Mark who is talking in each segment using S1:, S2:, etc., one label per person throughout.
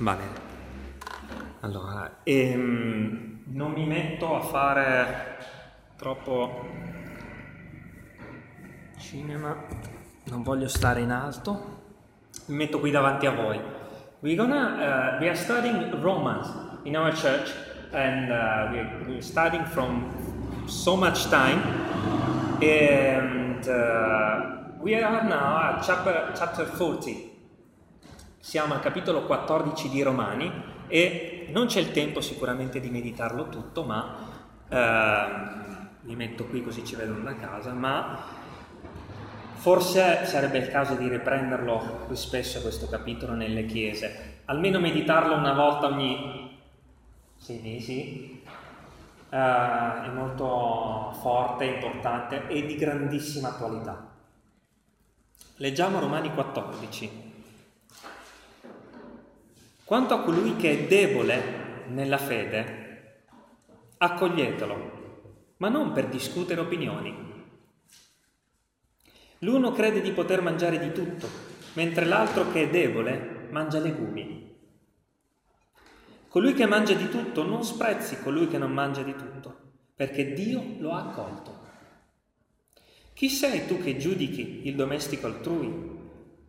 S1: Va bene. Allora, ehm, non mi metto a fare troppo cinema, non voglio stare in alto, mi metto qui davanti a voi. We're gonna, uh, we are studying Romans in our church and uh, we're, we're studying from so much time and uh, we are now at chapter, chapter 40. Siamo al capitolo 14 di Romani e non c'è il tempo sicuramente di meditarlo tutto, ma eh, mi metto qui così ci vedono da casa, ma forse sarebbe il caso di riprenderlo più spesso questo capitolo nelle chiese, almeno meditarlo una volta ogni sei mesi. Uh, è molto forte, importante e di grandissima attualità. Leggiamo Romani 14. Quanto a colui che è debole nella fede, accoglietelo, ma non per discutere opinioni. L'uno crede di poter mangiare di tutto, mentre l'altro che è debole mangia legumi. Colui che mangia di tutto non sprezzi colui che non mangia di tutto, perché Dio lo ha accolto. Chi sei tu che giudichi il domestico altrui?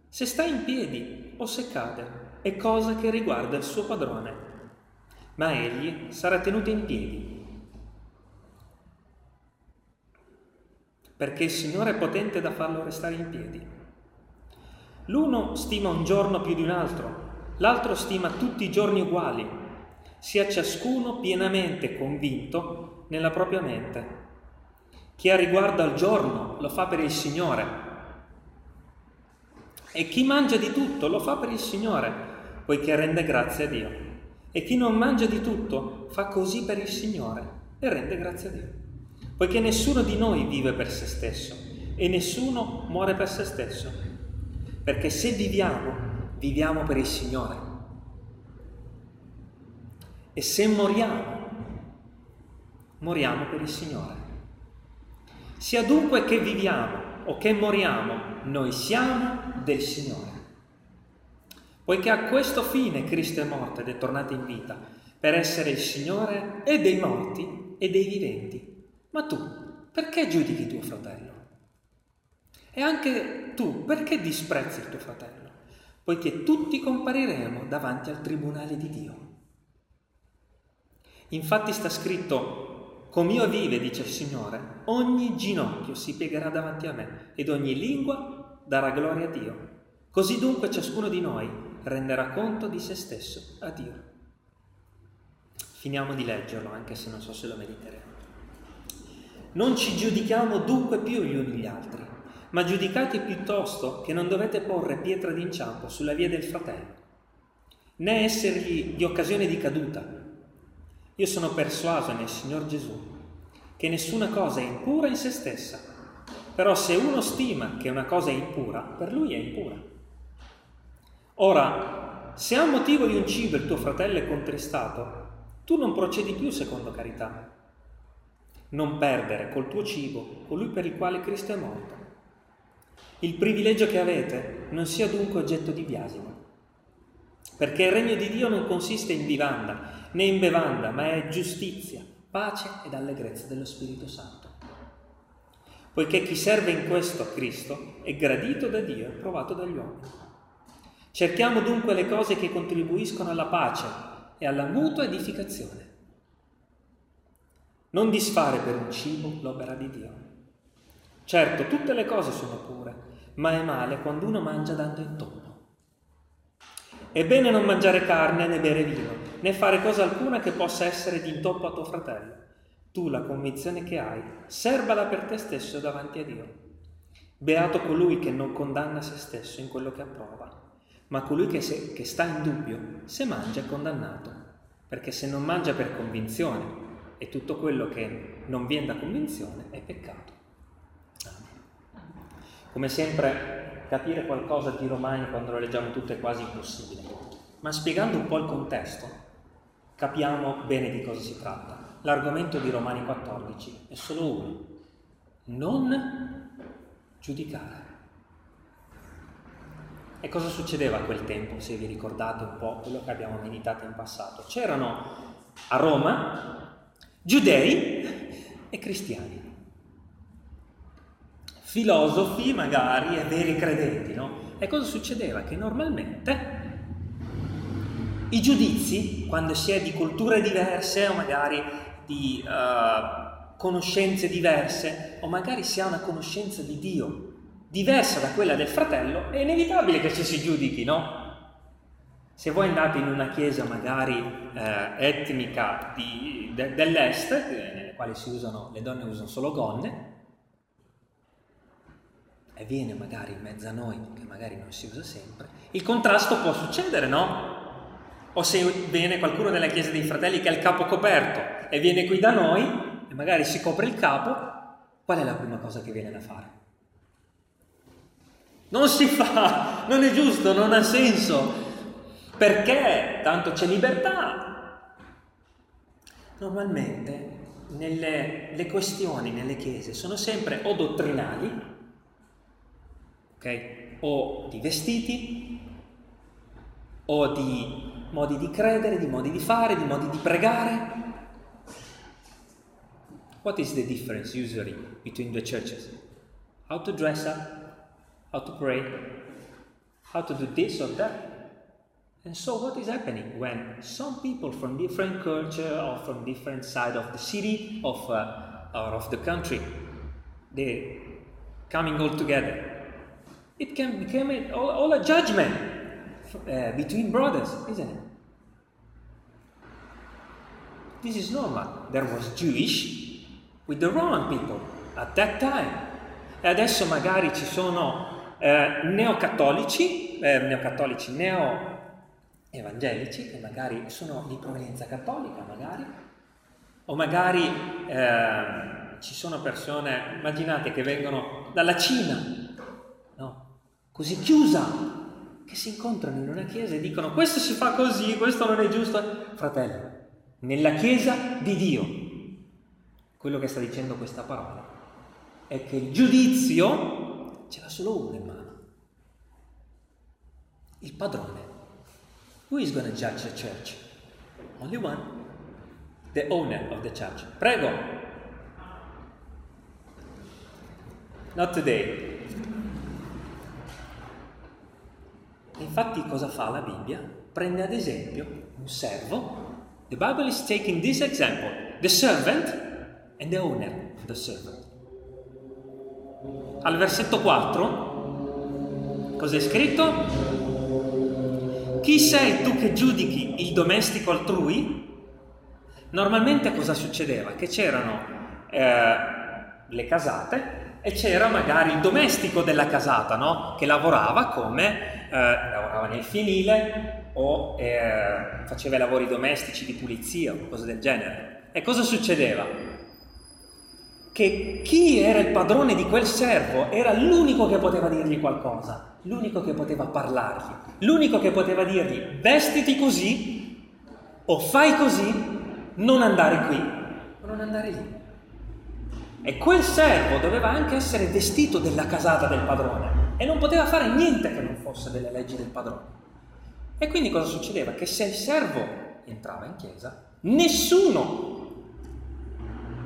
S1: Se sta in piedi o se cade? È cosa che riguarda il suo padrone, ma egli sarà tenuto in piedi. Perché il Signore è potente da farlo restare in piedi. L'uno stima un giorno più di un altro, l'altro stima tutti i giorni uguali, sia ciascuno pienamente convinto nella propria mente. Chi ha riguardo al giorno lo fa per il Signore e chi mangia di tutto lo fa per il Signore, poiché rende grazie a Dio. E chi non mangia di tutto fa così per il Signore e rende grazie a Dio. Poiché nessuno di noi vive per se stesso e nessuno muore per se stesso. Perché se viviamo, viviamo per il Signore. E se moriamo, moriamo per il Signore. Sia dunque che viviamo o che moriamo, noi siamo del Signore poiché a questo fine Cristo è morto ed è tornato in vita, per essere il Signore e dei morti e dei viventi. Ma tu, perché giudichi tuo fratello? E anche tu, perché disprezzi il tuo fratello? Poiché tutti compariremo davanti al tribunale di Dio. Infatti sta scritto, come io vive, dice il Signore, ogni ginocchio si piegherà davanti a me ed ogni lingua darà gloria a Dio. Così dunque ciascuno di noi renderà conto di se stesso a Dio. Finiamo di leggerlo, anche se non so se lo mediteremo. Non ci giudichiamo dunque più gli uni gli altri, ma giudicate piuttosto che non dovete porre pietra d'inciampo sulla via del fratello, né essergli di occasione di caduta. Io sono persuaso nel Signor Gesù che nessuna cosa è impura in se stessa, però se uno stima che una cosa è impura, per lui è impura. Ora, se a motivo di un cibo il tuo fratello è contristato, tu non procedi più secondo carità. Non perdere col tuo cibo colui per il quale Cristo è morto. Il privilegio che avete non sia dunque oggetto di biasimo, perché il regno di Dio non consiste in vivanda né in bevanda, ma è giustizia, pace ed allegrezza dello Spirito Santo. Poiché chi serve in questo a Cristo è gradito da Dio e provato dagli uomini. Cerchiamo dunque le cose che contribuiscono alla pace e alla mutua edificazione. Non disfare per un cibo l'opera di Dio. Certo, tutte le cose sono pure, ma è male quando uno mangia dando in tono. È bene non mangiare carne né bere vino, né fare cosa alcuna che possa essere di intoppo a tuo fratello. Tu la convinzione che hai, serbala per te stesso davanti a Dio. Beato colui che non condanna se stesso in quello che approva ma colui che, se, che sta in dubbio, se mangia è condannato, perché se non mangia per convinzione e tutto quello che non viene da convinzione è peccato. Come sempre, capire qualcosa di Romani quando lo leggiamo tutto è quasi impossibile, ma spiegando un po' il contesto, capiamo bene di cosa si tratta. L'argomento di Romani 14 è solo uno, non giudicare. E cosa succedeva a quel tempo, se vi ricordate un po' quello che abbiamo meditato in passato? C'erano a Roma giudei e cristiani, filosofi magari e veri credenti, no? E cosa succedeva? Che normalmente i giudizi, quando si è di culture diverse o magari di uh, conoscenze diverse, o magari si ha una conoscenza di Dio diversa da quella del fratello, è inevitabile che ci si giudichi, no? Se voi andate in una chiesa magari eh, etnica di, de, dell'est, nelle quali si usano, le donne usano solo gonne, e viene magari in mezzo a noi, che magari non si usa sempre, il contrasto può succedere, no? O se viene qualcuno nella chiesa dei fratelli che ha il capo coperto e viene qui da noi e magari si copre il capo, qual è la prima cosa che viene da fare? Non si fa, non è giusto, non ha senso. Perché tanto c'è libertà. Normalmente nelle, le questioni nelle chiese sono sempre o dottrinali, ok? O di vestiti, o di modi di credere, di modi di fare, di modi di pregare. What is the difference usually between the churches? How to dress up, how to pray, how to do this or that. And so what is happening when some people from different culture or from different side of the city of, uh, or of the country, they coming all together. It can become all, all, a judgment uh, between brothers, isn't it? This is normal. There was Jewish with the Roman people at that time. E adesso magari ci sono eh, neocattolici, eh, neocattolici, neo-evangelici, che magari sono di provenienza cattolica, magari, o magari eh, ci sono persone, immaginate, che vengono dalla Cina, no? così chiusa, che si incontrano in una chiesa e dicono questo si fa così, questo non è giusto. Fratello, nella chiesa di Dio, quello che sta dicendo questa parola è che il giudizio c'era solo uno in mano. Il padrone. Who is going to judge the church? Only one. The owner of the church. Prego. Not today. Infatti cosa fa la Bibbia? Prende ad esempio un servo. The Bible is taking this example. The servant and the owner of the servant al versetto 4, cos'è scritto? Chi sei tu che giudichi il domestico altrui? Normalmente cosa succedeva? Che c'erano eh, le casate e c'era magari il domestico della casata, no? Che lavorava come, lavorava nel fienile o eh, faceva lavori domestici di pulizia o cose del genere. E cosa succedeva? che chi era il padrone di quel servo era l'unico che poteva dirgli qualcosa, l'unico che poteva parlargli, l'unico che poteva dirgli vestiti così o fai così, non andare qui o non andare lì. E quel servo doveva anche essere vestito della casata del padrone e non poteva fare niente che non fosse delle leggi del padrone. E quindi cosa succedeva? Che se il servo entrava in chiesa, nessuno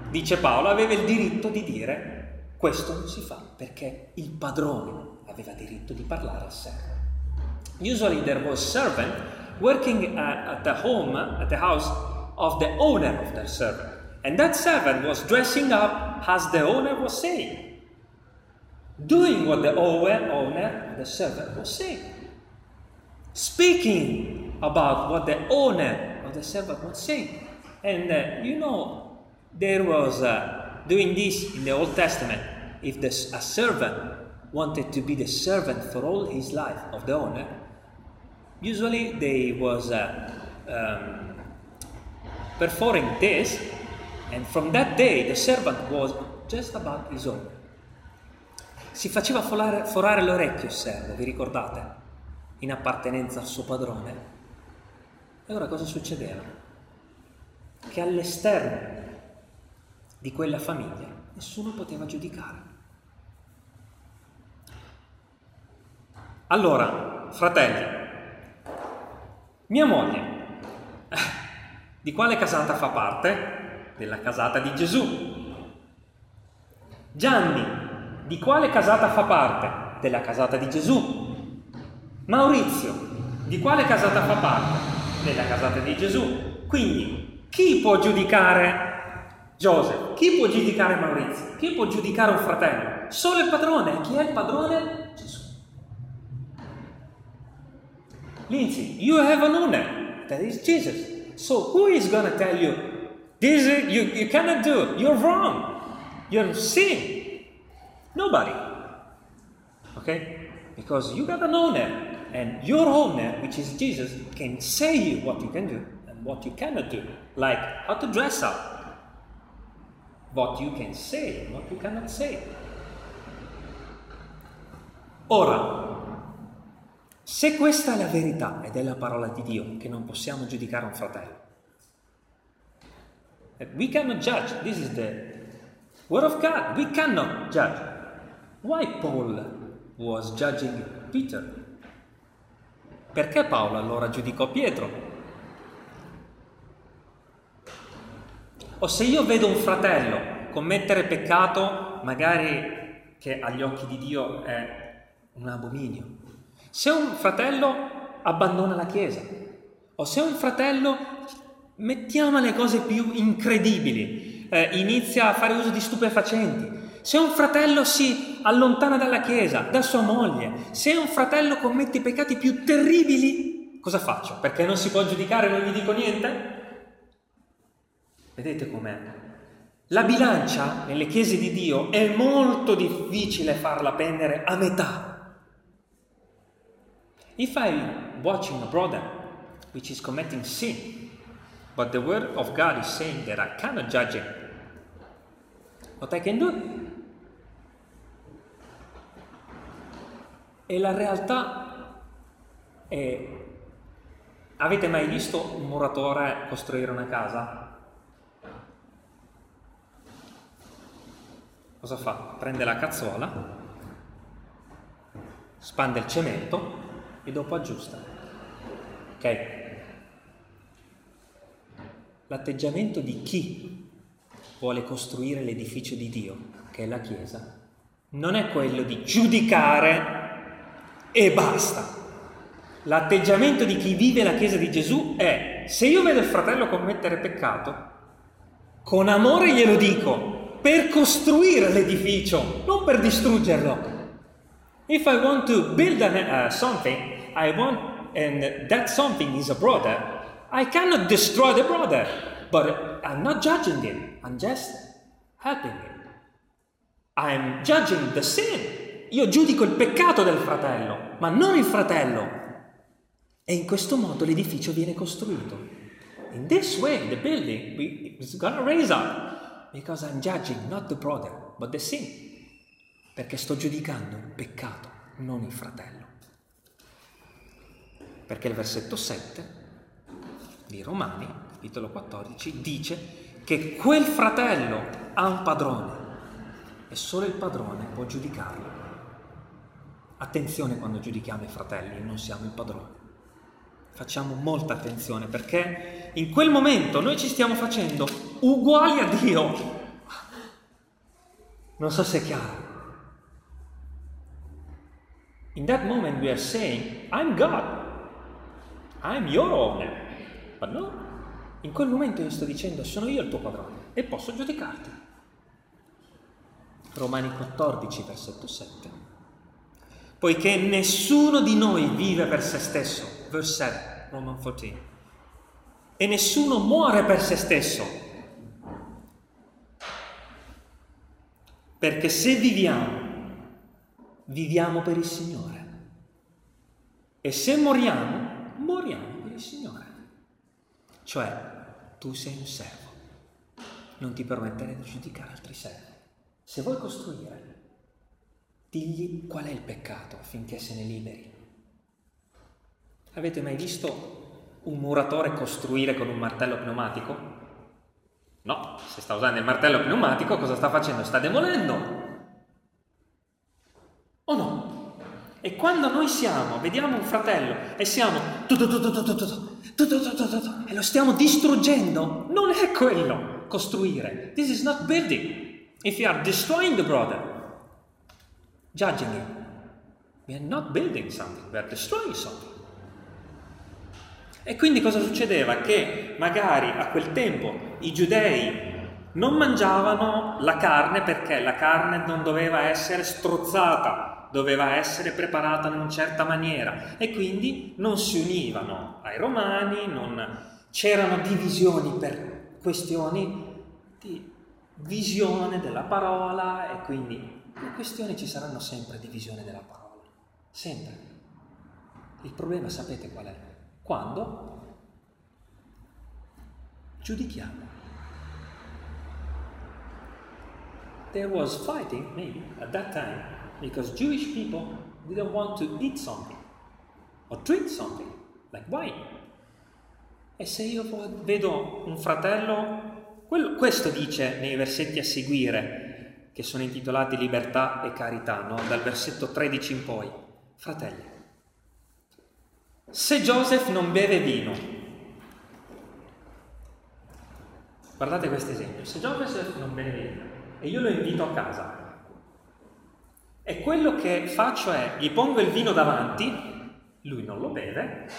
S1: dice Paolo, aveva il diritto di dire questo non si fa perché il padrone aveva diritto di parlare al servo. Usually there was servant working at, the home, at the house of the owner of the servant. And that servant was dressing up as the owner was saying, doing what the owner, the servant was saying, speaking about what the owner of the servant was saying. And uh, you know, there was uh, doing this in the Old Testament. If the, a servant wanted to be the servant for all his life of the owner, usually they was uh, um, performing this, and from that day the servant was just about his owner. Si faceva forare, forare l'orecchio il servo, vi ricordate? In appartenenza al suo padrone. E ora cosa succedeva? Che all'esterno di quella famiglia nessuno poteva giudicare. Allora, fratelli, mia moglie, di quale casata fa parte? Della casata di Gesù. Gianni, di quale casata fa parte? Della casata di Gesù. Maurizio, di quale casata fa parte? Della casata di Gesù. Quindi, chi può giudicare Giose? Chi può giudicare Maurizio? Chi può giudicare un fratello? Solo il padrone. Chi è il padrone? Gesù. Lindsay, you have an owner. That is Jesus. So who is going to tell you, this is, you, you cannot do, you're wrong, you're sin? Nobody. Okay? Because you got an owner, and your owner, which is Jesus, can say you what you can do and what you cannot do. Like how to dress up, what you can say and what you cannot say. Ora, Se questa è la verità ed è la parola di Dio, che non possiamo giudicare un fratello, we cannot judge, this is the word of God, we cannot judge. Why Paul was judging Peter? Perché Paolo allora giudicò Pietro? O se io vedo un fratello commettere peccato, magari che agli occhi di Dio è un abominio, se un fratello abbandona la Chiesa, o se un fratello, mettiamo le cose più incredibili, eh, inizia a fare uso di stupefacenti, se un fratello si allontana dalla Chiesa, da sua moglie, se un fratello commette i peccati più terribili, cosa faccio? Perché non si può giudicare non gli dico niente? Vedete com'è? La bilancia nelle chiese di Dio è molto difficile farla pendere a metà. If I'm watching a brother which is committing sin, but the word of God is saying that I cannot judge him, what I can do? E la realtà è... Avete mai visto un muratore costruire una casa? Cosa fa? Prende la cazzuola, spande il cemento e dopo aggiusta. Ok? L'atteggiamento di chi vuole costruire l'edificio di Dio, che è la Chiesa, non è quello di giudicare e basta. L'atteggiamento di chi vive la Chiesa di Gesù è, se io vedo il fratello commettere peccato, con amore glielo dico, per costruire l'edificio, non per distruggerlo. If I want to build a, uh, something, I want, and that something is a brother, I cannot destroy the brother, but I'm not judging him, I'm just helping him. I'm judging the sin. Io giudico il peccato del fratello, ma non il fratello. E in questo modo l'edificio viene costruito. In this way, the building is gonna raise up because I'm judging not the brother, but the sin. Perché sto giudicando il peccato, non il fratello. Perché il versetto 7 di Romani, capitolo 14, dice che quel fratello ha un padrone e solo il padrone può giudicarlo. Attenzione quando giudichiamo i fratelli, non siamo il padrone. Facciamo molta attenzione perché in quel momento noi ci stiamo facendo uguali a Dio. Non so se è chiaro. In that moment we are saying, I'm God. I'm your owner. Ma no, in quel momento io sto dicendo sono io il tuo padrone e posso giudicarti. Romani 14, versetto 7. Poiché nessuno di noi vive per se stesso, verse 7, Roman 14, e nessuno muore per se stesso. Perché se viviamo, viviamo per il Signore. E se moriamo, moriamo per il Signore. Cioè, tu sei un servo, non ti permettere di giudicare altri servi. Se vuoi costruire, digli qual è il peccato affinché se ne liberi. Avete mai visto un muratore costruire con un martello pneumatico? No, se sta usando il martello pneumatico cosa sta facendo? Sta demolendo. O no? E quando noi siamo, vediamo un fratello e siamo e lo stiamo distruggendo, non è quello costruire. This is not building. If you are destroying the brother, judging him, we are not building something, we are destroying something. E quindi cosa succedeva? Che magari a quel tempo i giudei non mangiavano la carne perché la carne non doveva essere strozzata, doveva essere preparata in una certa maniera e quindi non si univano ai romani, non... c'erano divisioni per questioni di visione della parola e quindi le questioni ci saranno sempre divisione della parola, sempre. Il problema sapete qual è? Quando giudichiamo. There was fighting, maybe, at that time, because Jewish people didn't want to eat something or drink something, like wine. E se io vedo un fratello, quello, questo dice nei versetti a seguire, che sono intitolati Libertà e Carità, no? dal versetto 13 in poi. Fratelli, se Joseph non beve vino, guardate questo esempio, se Joseph non beve vino e io lo invito a casa e quello che faccio è gli pongo il vino davanti, lui non lo beve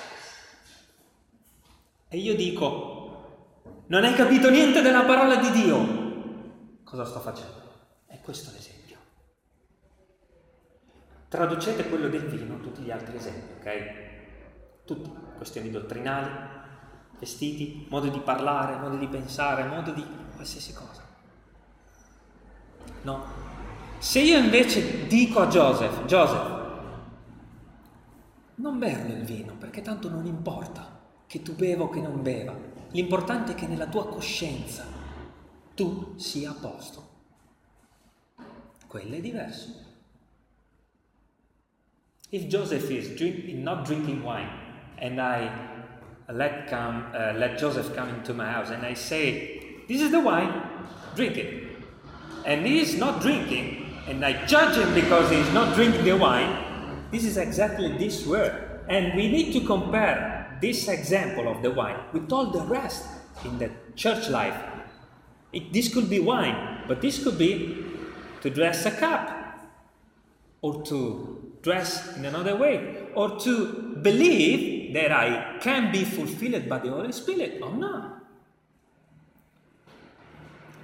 S1: e io dico non hai capito niente della parola di Dio, cosa sto facendo? È questo l'esempio. Traducete quello del vino, tutti gli altri esempi, ok? tutti, questioni dottrinali, vestiti, modo di parlare, modo di pensare, modo di qualsiasi cosa. No. Se io invece dico a Joseph, Joseph, non berlo il vino, perché tanto non importa che tu beva o che non beva, l'importante è che nella tua coscienza tu sia a posto. È. If Joseph is drink, not drinking wine, and I let come, uh, let Joseph come into my house, and I say, "This is the wine, drink it." And he is not drinking, and I judge him because he is not drinking the wine. This is exactly this word, and we need to compare this example of the wine with all the rest in the church life. It, this could be wine, but this could be to dress a cup or to dress in another way or to believe that I can be fulfilled by the Holy Spirit or not.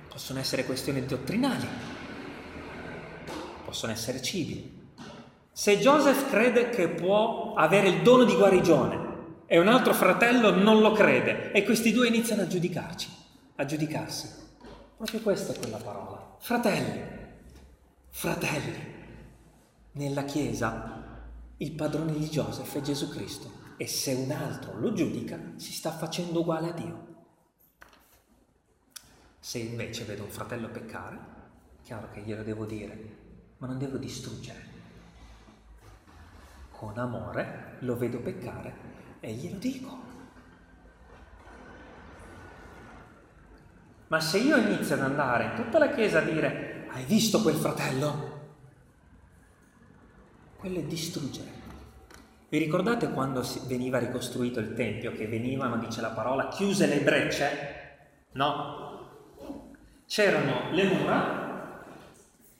S1: Possono essere questioni dottrinali, possono essere cibi. Se Joseph crede che può avere il dono di guarigione e un altro fratello non lo crede e questi due iniziano a giudicarci, a giudicarsi, proprio questa è quella parola. Fratelli, fratelli, nella Chiesa il padrone di Joseph è Gesù Cristo e se un altro lo giudica si sta facendo uguale a Dio. Se invece vedo un fratello peccare, chiaro che glielo devo dire, ma non devo distruggere. Con amore lo vedo peccare e glielo dico. Ma se io inizio ad andare in tutta la chiesa a dire hai visto quel fratello? Quello è distruggere. Vi ricordate quando veniva ricostruito il Tempio, che venivano, dice la parola, chiuse le brecce? No. C'erano le mura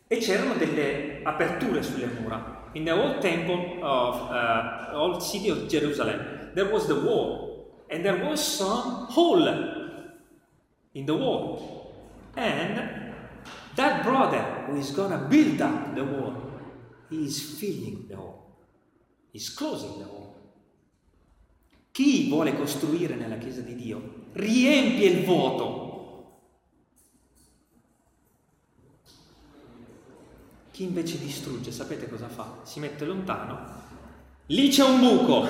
S1: e c'erano delle aperture sulle mura. In the old temple of uh, old city of Jerusalem, there was the wall, and there was some hole in the wall. And that brother who is gonna build up the wall, he is filling the hole is closing the home. Chi vuole costruire nella Chiesa di Dio riempie il vuoto. Chi invece distrugge, sapete cosa fa? Si mette lontano. Lì c'è un buco,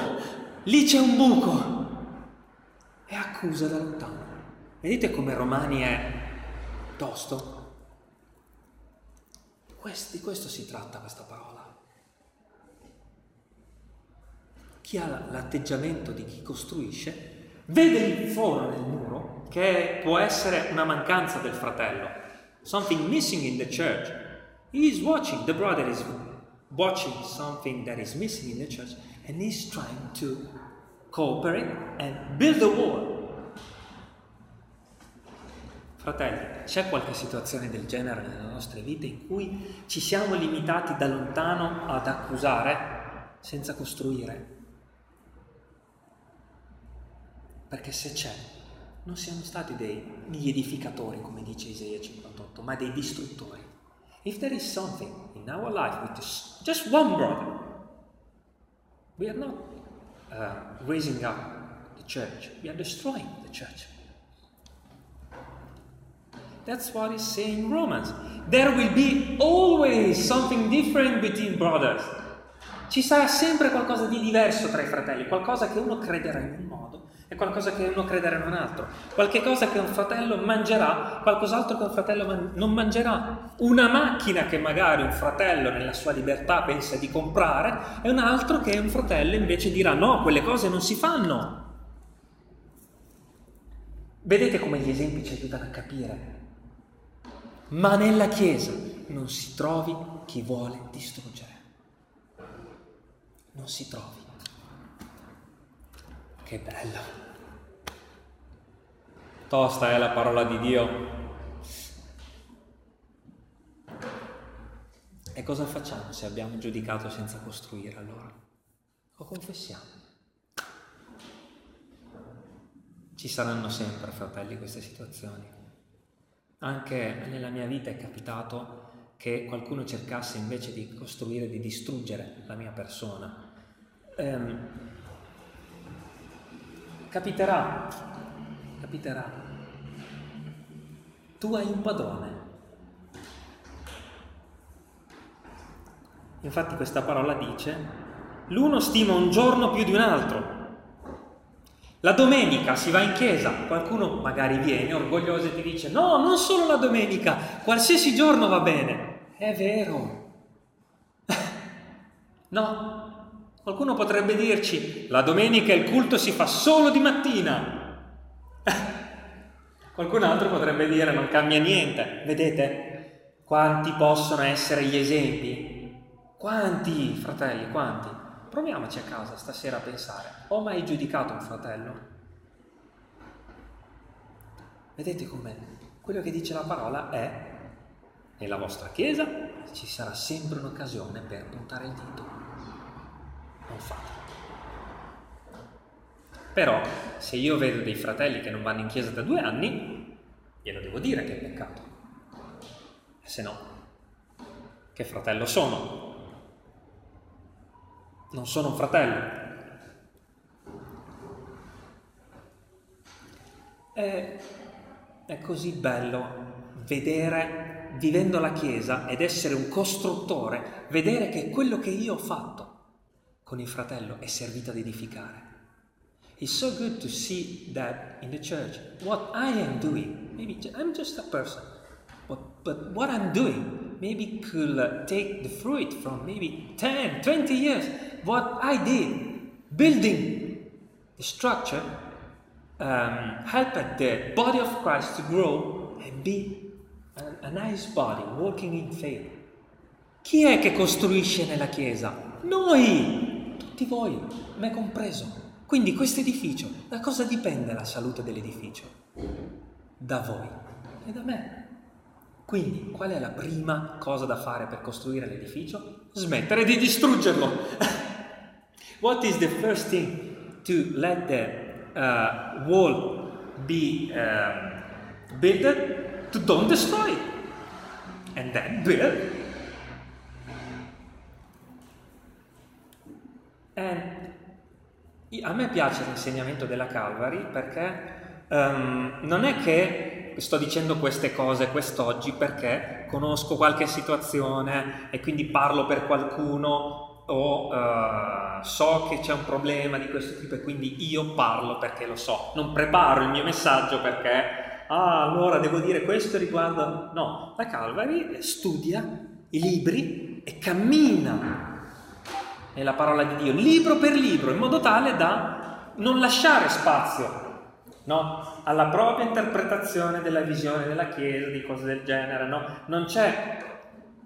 S1: lì c'è un buco. E accusa da lontano. Vedete come Romani è tosto? Di questo si tratta questa parola. chi ha l'atteggiamento di chi costruisce, vede il foro nel muro, che può essere una mancanza del fratello, something missing in the church. He is watching, the brother is watching something that is missing in the church and is trying to cooperate and build a wall. Fratelli, c'è qualche situazione del genere nelle nostre vite in cui ci siamo limitati da lontano ad accusare senza costruire? Perché se c'è, non siamo stati degli edificatori, come dice Isaia 58, ma dei distruttori. If there is something in our life with just one brother, we are not uh, raising up the church, we are destroying the church. That's what is saying Romans. There will be always something different between brothers. Ci sarà sempre qualcosa di diverso tra i fratelli, qualcosa che uno crederà in un modo e qualcosa che uno crederà in un altro, qualche cosa che un fratello mangerà, qualcos'altro che un fratello man- non mangerà, una macchina che magari un fratello nella sua libertà pensa di comprare e un altro che un fratello invece dirà no, quelle cose non si fanno. Vedete come gli esempi ci aiutano a capire? Ma nella Chiesa non si trovi chi vuole distruggere. Non si trovi. Che bello. Tosta è la parola di Dio. E cosa facciamo se abbiamo giudicato senza costruire allora? Lo confessiamo. Ci saranno sempre, fratelli, queste situazioni. Anche nella mia vita è capitato che qualcuno cercasse invece di costruire, di distruggere la mia persona. Ehm, capiterà, capiterà tu hai un padrone. Infatti questa parola dice, l'uno stima un giorno più di un altro. La domenica si va in chiesa, qualcuno magari viene orgoglioso e ti dice, no, non solo la domenica, qualsiasi giorno va bene. È vero. no, qualcuno potrebbe dirci, la domenica il culto si fa solo di mattina. Qualcun altro potrebbe dire non cambia niente. Vedete quanti possono essere gli esempi? Quanti, fratelli, quanti? Proviamoci a casa stasera a pensare. Ho mai giudicato un fratello? Vedete com'è? Quello che dice la parola è nella vostra chiesa ci sarà sempre un'occasione per puntare il dito. Non fatelo. Però se io vedo dei fratelli che non vanno in chiesa da due anni, glielo devo dire che è peccato. E se no, che fratello sono? Non sono un fratello. È, è così bello vedere, vivendo la Chiesa ed essere un costruttore, vedere che quello che io ho fatto con il fratello è servito ad edificare. It's so good to see that in the church, what I am doing, maybe I'm just a person, but, but what I'm doing maybe could uh, take the fruit from maybe 10, 20 years. What I did, building the structure, um, helped the body of Christ to grow and be a, a nice body, walking in faith. Chi è che costruisce nella Chiesa? Noi, tutti voi, me compreso. Quindi questo edificio, da cosa dipende la salute dell'edificio? Da voi e da me. Quindi qual è la prima cosa da fare per costruire l'edificio? Smettere di distruggerlo. What is the first thing to let the uh, wall be um, built? To don't destroy. And then build. And a me piace l'insegnamento della Calvary perché um, non è che sto dicendo queste cose quest'oggi perché conosco qualche situazione e quindi parlo per qualcuno o uh, so che c'è un problema di questo tipo e quindi io parlo perché lo so. Non preparo il mio messaggio perché, ah, allora devo dire questo riguardo... No, la Calvary studia i libri e cammina nella parola di Dio, libro per libro, in modo tale da non lasciare spazio no? Alla propria interpretazione della visione della Chiesa, di cose del genere. No? Non c'è.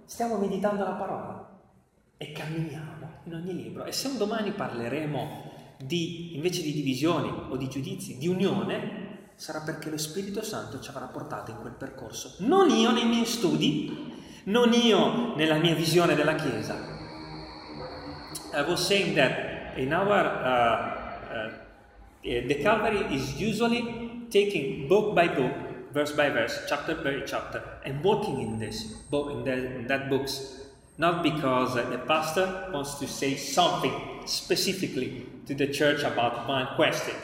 S1: Stiamo meditando la parola. e camminiamo in ogni libro. E se un domani parleremo di, invece di divisioni o di giudizi, di unione, sarà perché lo Spirito Santo ci avrà portato in quel percorso. Non io nei miei studi, non io nella mia visione della Chiesa. I was saying that in our uh, uh, the Calvary is usually taking book by book, verse by verse, chapter by chapter, and working in this book, in, the, in that books, not because the pastor wants to say something specifically to the church about one question.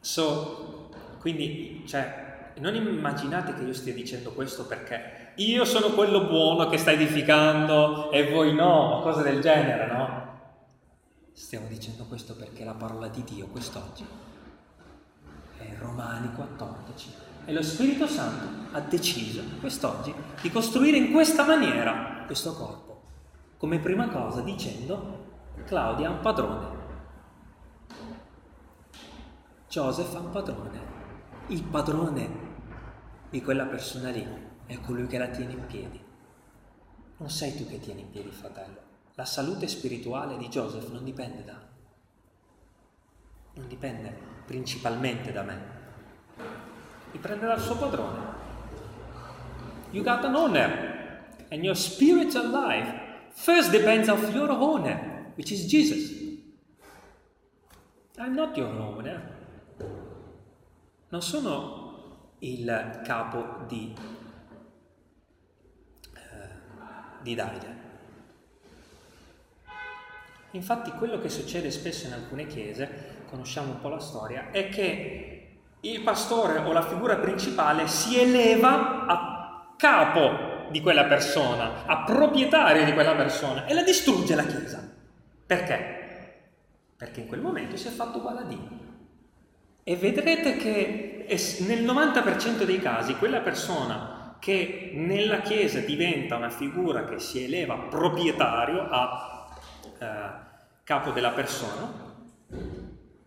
S1: So, quindi, cioè, non immaginate che io stia dicendo questo perché io sono quello buono che sta edificando e voi no, cose del genere, no? Stiamo dicendo questo perché la parola di Dio quest'oggi Romani 14 e lo Spirito Santo ha deciso quest'oggi di costruire in questa maniera questo corpo, come prima cosa dicendo Claudia ha un padrone, Joseph ha un padrone, il padrone di quella persona lì è colui che la tiene in piedi. Non sei tu che tieni in piedi, fratello. La salute spirituale di Joseph non dipende da non dipende principalmente da me, dipende dal suo padrone. You got an owner, and your spiritual life first depends on your owner, which is Jesus. I'm not your owner. Non sono il capo di, eh, di Davide. Infatti quello che succede spesso in alcune chiese, conosciamo un po' la storia, è che il pastore o la figura principale si eleva a capo di quella persona, a proprietario di quella persona e la distrugge la chiesa. Perché? Perché in quel momento si è fatto uguale. E vedrete che nel 90% dei casi quella persona che nella Chiesa diventa una figura che si eleva proprietario a eh, capo della persona,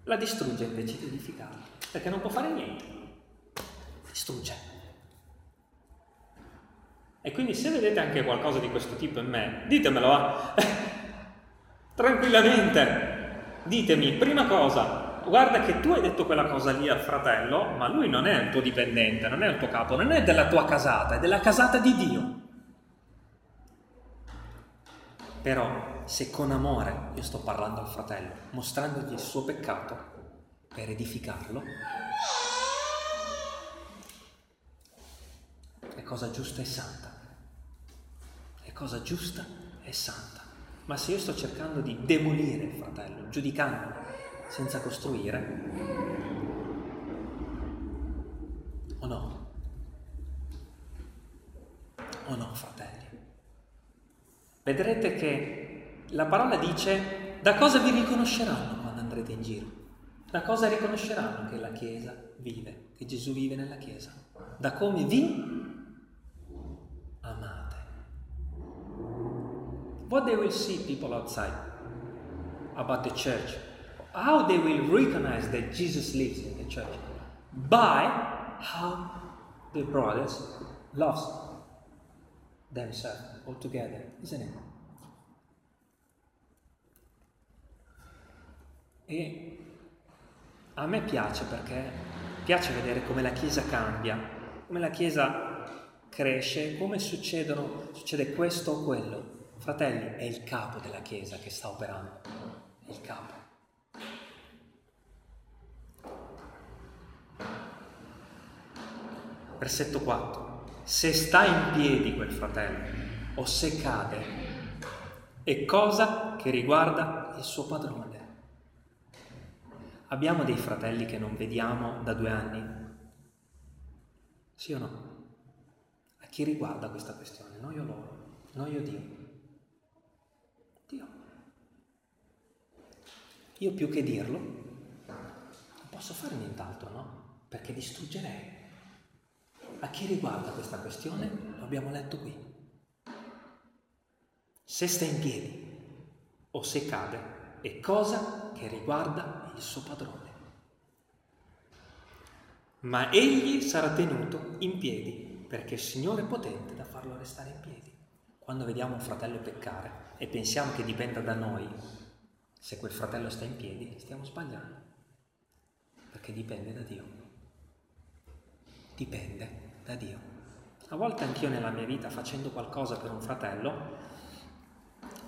S1: la distrugge invece di edificarla, perché non può fare niente, distrugge. E quindi se vedete anche qualcosa di questo tipo in me, ditemelo, eh? tranquillamente, ditemi, prima cosa, guarda che tu hai detto quella cosa lì al fratello, ma lui non è il tuo dipendente, non è il tuo capo, non è della tua casata, è della casata di Dio. Però se con amore io sto parlando al fratello, mostrandogli il suo peccato per edificarlo, è cosa giusta e santa. È cosa giusta e santa. Ma se io sto cercando di demolire il fratello, giudicandolo senza costruire, o no? O no, fratelli? Vedrete che la parola dice da cosa vi riconosceranno quando andrete in giro? Da cosa riconosceranno che la Chiesa vive, che Gesù vive nella Chiesa? Da come vi amate. What they will see people outside about the church, how they will recognize that Jesus lives in the church by how the brothers love themselves all together, isn't it? E a me piace perché piace vedere come la Chiesa cambia, come la Chiesa cresce, come succede questo o quello. Fratelli, è il capo della Chiesa che sta operando, il capo. Versetto 4. Se sta in piedi quel fratello o se cade, è cosa che riguarda il suo padrone. Abbiamo dei fratelli che non vediamo da due anni? Sì o no? A chi riguarda questa questione? Noi o loro? Noi o Dio? Dio. Io più che dirlo, non posso fare nient'altro, no? Perché distruggerei. A chi riguarda questa questione? Lo abbiamo letto qui. Se sta in piedi o se cade, è cosa che riguarda il suo padrone. Ma egli sarà tenuto in piedi, perché il Signore è potente da farlo restare in piedi. quando vediamo un fratello peccare e pensiamo che dipenda da noi se quel fratello sta in piedi, stiamo sbagliando, perché dipende da Dio. Dipende da Dio. A volte anch'io nella mia vita facendo qualcosa per un fratello,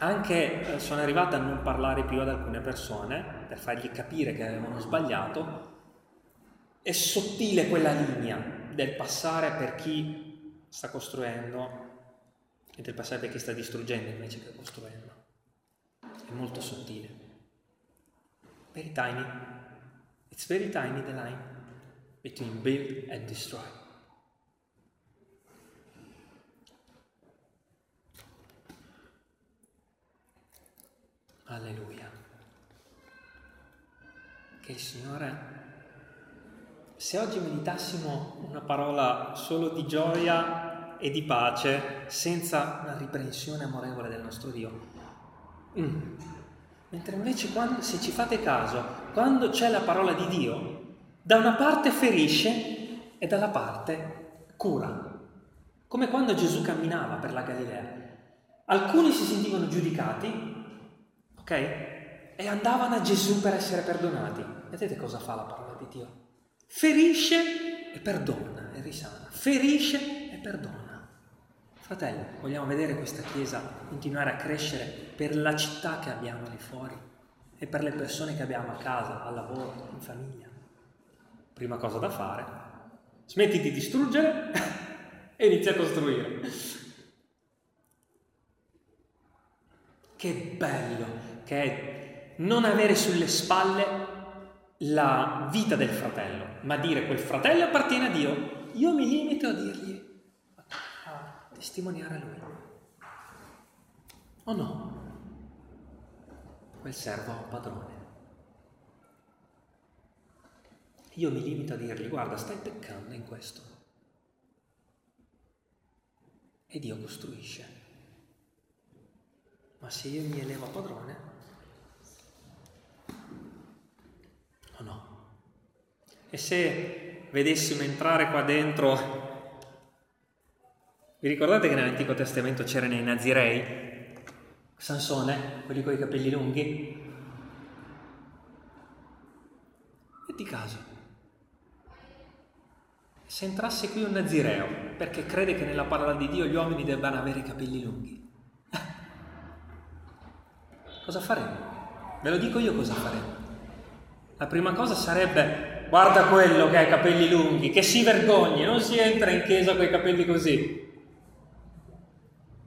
S1: anche eh, sono arrivato a non parlare più ad alcune persone per fargli capire che avevano sbagliato, è sottile quella linea del passare per chi sta costruendo e del passare per chi sta distruggendo invece che costruendo. È molto sottile. Very tiny. It's very tiny the line between build and destroy. Alleluia. Che il Signore se oggi meditassimo una parola solo di gioia e di pace, senza una riprensione amorevole del nostro Dio, mm. mentre invece quando, se ci fate caso, quando c'è la parola di Dio, da una parte ferisce e dalla parte cura, come quando Gesù camminava per la Galilea. Alcuni si sentivano giudicati, ok? E andavano a Gesù per essere perdonati. Vedete cosa fa la parola di Dio? ferisce e perdona e risana, ferisce e perdona. Fratelli, vogliamo vedere questa Chiesa continuare a crescere per la città che abbiamo lì fuori e per le persone che abbiamo a casa, al lavoro, in famiglia. Prima cosa da fare, smetti di distruggere e inizia a costruire. Che bello è non avere sulle spalle la vita del fratello, ma dire quel fratello appartiene a Dio, io mi limito a dirgli, a testimoniare a lui. O no? Quel servo ha un padrone. Io mi limito a dirgli, guarda, stai peccando in questo. E Dio costruisce. Ma se io mi elevo a padrone, E se vedessimo entrare qua dentro, vi ricordate che nell'Antico Testamento c'erano i Nazirei? Sansone, quelli con i capelli lunghi? Metti caso. Se entrasse qui un Nazireo perché crede che nella parola di Dio gli uomini debbano avere i capelli lunghi, cosa faremo? Ve lo dico io cosa faremo. La prima cosa sarebbe guarda quello che ha i capelli lunghi, che si vergogni, non si entra in chiesa con i capelli così.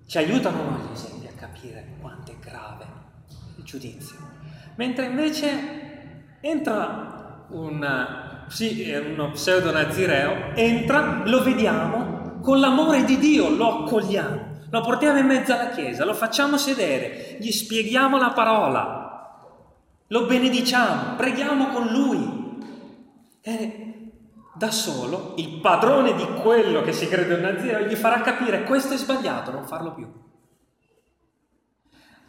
S1: Ci aiutano no, gli esempi a capire quanto è grave il giudizio. Mentre invece entra un, sì, uno pseudo nazireo, entra, lo vediamo, con l'amore di Dio lo accogliamo, lo portiamo in mezzo alla chiesa, lo facciamo sedere, gli spieghiamo la parola, lo benediciamo, preghiamo con lui, e da solo il padrone di quello che si crede un nazireo gli farà capire questo è sbagliato, non farlo più.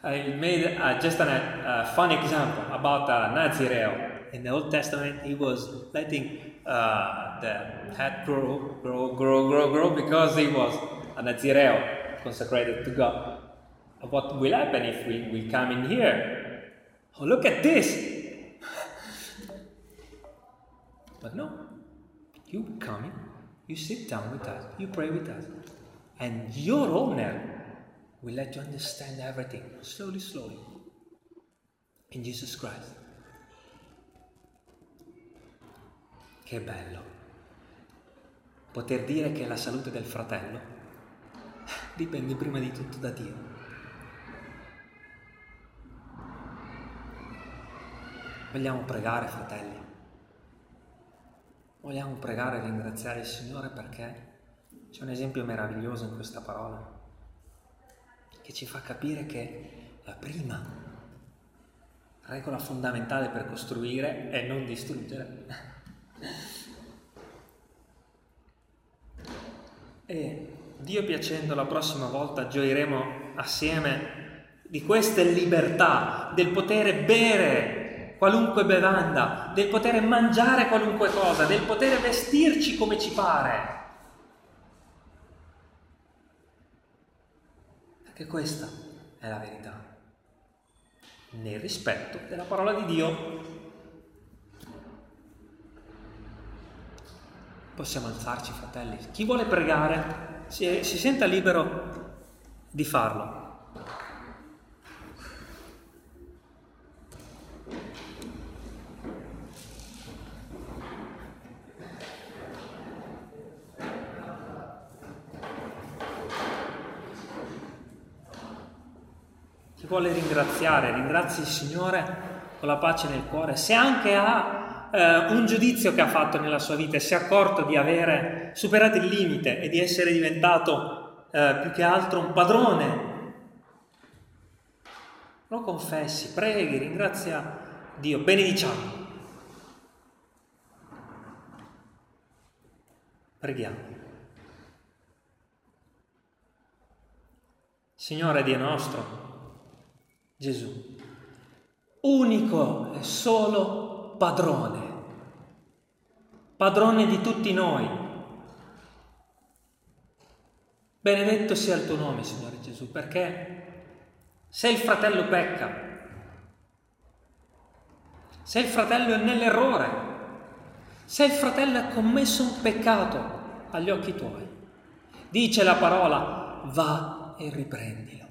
S1: I made uh, just an, a fun example about a Nazireo. In the Old Testament, he was letting uh, the head grow, grow, grow, grow, grow because he was a Nazireo consecrated to God. What will happen if we, we come in here? Oh, look at this! But no, you come, you sit down with us, you pray with us, and your owner will let you understand everything slowly, slowly in Jesus Christ. Che bello poter dire che la salute del fratello dipende prima di tutto da Dio. Vogliamo pregare, fratelli. Vogliamo pregare e ringraziare il Signore perché c'è un esempio meraviglioso in questa parola che ci fa capire che la prima regola fondamentale per costruire è non distruggere. E Dio piacendo la prossima volta gioiremo assieme di questa libertà, del potere bere qualunque bevanda, del poter mangiare qualunque cosa, del poter vestirci come ci pare. Perché questa è la verità. Nel rispetto della parola di Dio. Possiamo alzarci, fratelli. Chi vuole pregare si, si senta libero di farlo. Chi vuole ringraziare, ringrazi il Signore con la pace nel cuore. Se anche ha eh, un giudizio che ha fatto nella sua vita e si è accorto di avere superato il limite e di essere diventato eh, più che altro un padrone, lo confessi, preghi, ringrazia Dio, benediciamo. Preghiamo. Signore Dio nostro, Gesù, unico e solo padrone, padrone di tutti noi. Benedetto sia il tuo nome, Signore Gesù, perché se il fratello pecca, se il fratello è nell'errore, se il fratello ha commesso un peccato agli occhi tuoi, dice la parola, va e riprendilo.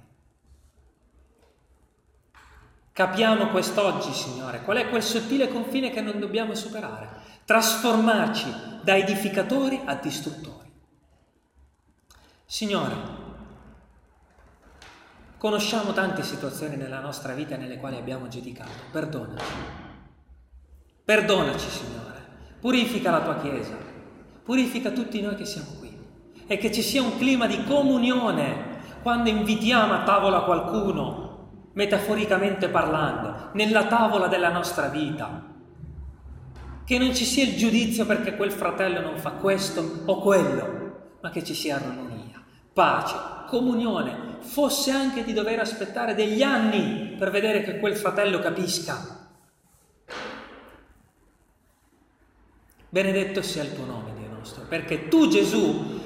S1: Capiamo quest'oggi, Signore, qual è quel sottile confine che non dobbiamo superare, trasformarci da edificatori a distruttori. Signore, conosciamo tante situazioni nella nostra vita nelle quali abbiamo giudicato, perdonaci. Perdonaci, Signore, purifica la tua Chiesa, purifica tutti noi che siamo qui. E che ci sia un clima di comunione quando invitiamo a tavola qualcuno metaforicamente parlando, nella tavola della nostra vita. Che non ci sia il giudizio perché quel fratello non fa questo o quello, ma che ci sia armonia, pace, comunione, fosse anche di dover aspettare degli anni per vedere che quel fratello capisca. Benedetto sia il tuo nome, Dio nostro, perché tu Gesù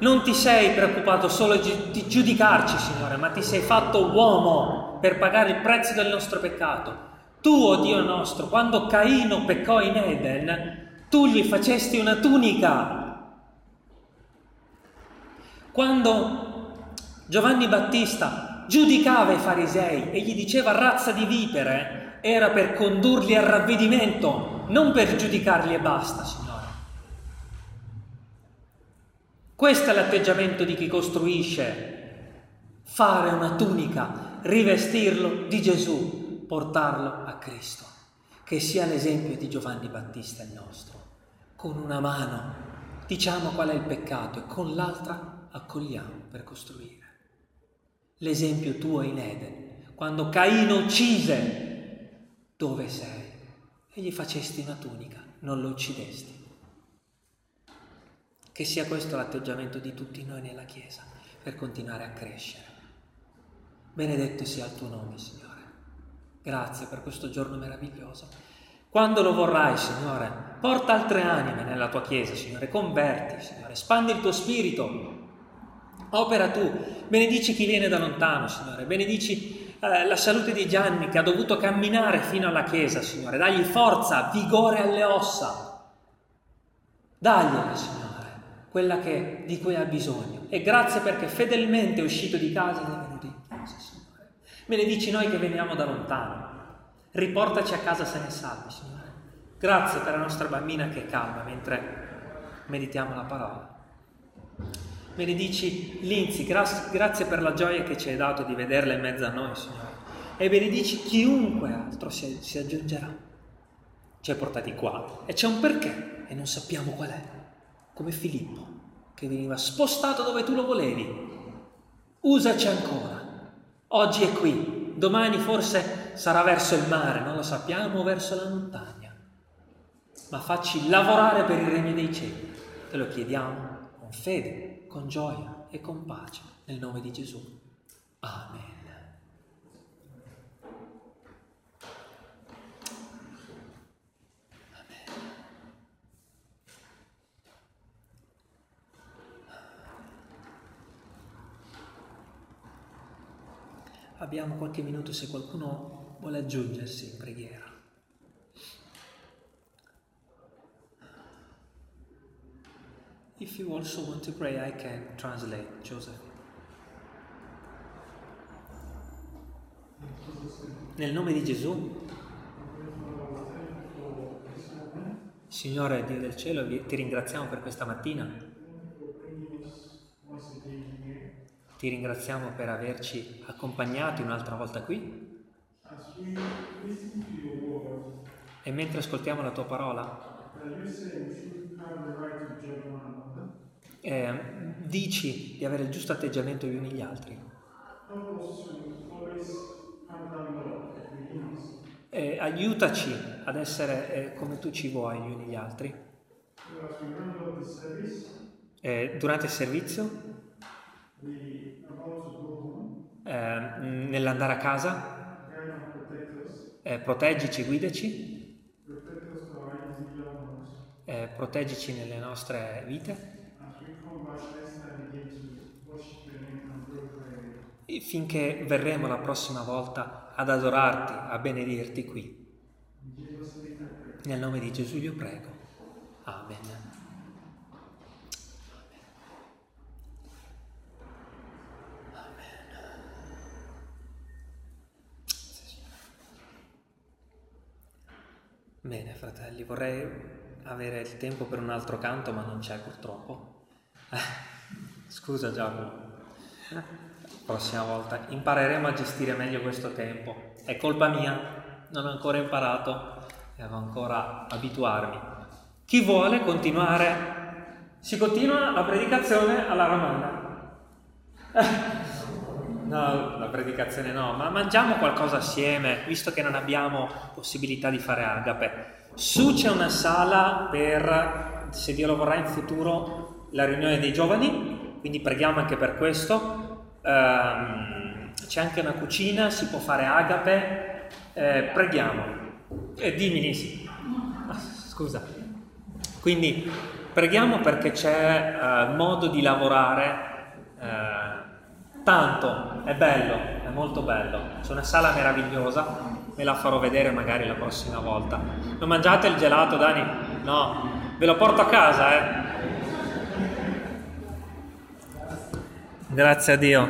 S1: non ti sei preoccupato solo di giudicarci, Signore, ma ti sei fatto uomo per pagare il prezzo del nostro peccato. Tu, oh Dio nostro, quando Caino peccò in Eden, tu gli facesti una tunica. Quando Giovanni Battista giudicava i farisei e gli diceva razza di vipere, era per condurli al ravvedimento, non per giudicarli e basta, Signore. Questo è l'atteggiamento di chi costruisce. Fare una tunica, rivestirlo di Gesù, portarlo a Cristo. Che sia l'esempio di Giovanni Battista il nostro. Con una mano diciamo qual è il peccato e con l'altra accogliamo per costruire. L'esempio tuo in Eden, quando Caino uccise, dove sei? E gli facesti una tunica, non lo uccidesti. Che sia questo l'atteggiamento di tutti noi nella Chiesa per continuare a crescere. Benedetto sia il tuo nome, Signore. Grazie per questo giorno meraviglioso. Quando lo vorrai, Signore, porta altre anime nella tua Chiesa, Signore. Converti, Signore. Espandi il tuo spirito. Opera tu. Benedici chi viene da lontano, Signore. Benedici eh, la salute di Gianni che ha dovuto camminare fino alla Chiesa, Signore. Dagli forza, vigore alle ossa. Dagliela, Signore quella che, di cui ha bisogno. E grazie perché fedelmente è uscito di casa ed è venuto in chiesa, Signore. Benedici noi che veniamo da lontano. Riportaci a casa sani e salvi, Signore. Grazie per la nostra bambina che è calma mentre meditiamo la parola. Benedici Linzi, grazie, grazie per la gioia che ci hai dato di vederla in mezzo a noi, Signore. E benedici chiunque altro si, si aggiungerà. Ci hai portati qua e c'è un perché e non sappiamo qual è come Filippo, che veniva spostato dove tu lo volevi. Usaci ancora. Oggi è qui, domani forse sarà verso il mare, non lo sappiamo, verso la montagna. Ma facci lavorare per il regno dei cieli. Te lo chiediamo con fede, con gioia e con pace, nel nome di Gesù. Amen. Abbiamo qualche minuto se qualcuno vuole aggiungersi in preghiera. If you also want to pray, I can translate, Joseph. Nel nome di Gesù, Signore Dio del cielo, ti ringraziamo per questa mattina. Ti ringraziamo per averci accompagnati un'altra volta qui. E mentre ascoltiamo la tua parola, eh, dici di avere il giusto atteggiamento gli uni gli altri. Eh, aiutaci ad essere eh, come tu ci vuoi gli uni gli altri. Eh, durante il servizio, eh, nell'andare a casa, eh, proteggici, guidaci, eh, proteggici nelle nostre vite. finché verremo la prossima volta ad adorarti, a benedirti qui. Nel nome di Gesù io prego. Amen. Bene, fratelli, vorrei avere il tempo per un altro canto, ma non c'è purtroppo. Scusa Giacomo prossima volta impareremo a gestire meglio questo tempo. È colpa mia, non ho ancora imparato, devo ancora abituarmi. Chi vuole continuare? Si continua la predicazione alla romana. No, predicazione no, ma mangiamo qualcosa assieme, visto che non abbiamo possibilità di fare agape. Su c'è una sala per, se Dio lo vorrà in futuro, la riunione dei giovani, quindi preghiamo anche per questo ehm, c'è anche una cucina, si può fare agape, eh, preghiamo. Eh, dimmi Nisi. Ah, scusa. Quindi preghiamo perché c'è eh, modo di lavorare eh, tanto, è bello, è molto bello. C'è una sala meravigliosa, me la farò vedere magari la prossima volta. Non mangiate il gelato, Dani? No, ve lo porto a casa, eh. Grazie a Dio.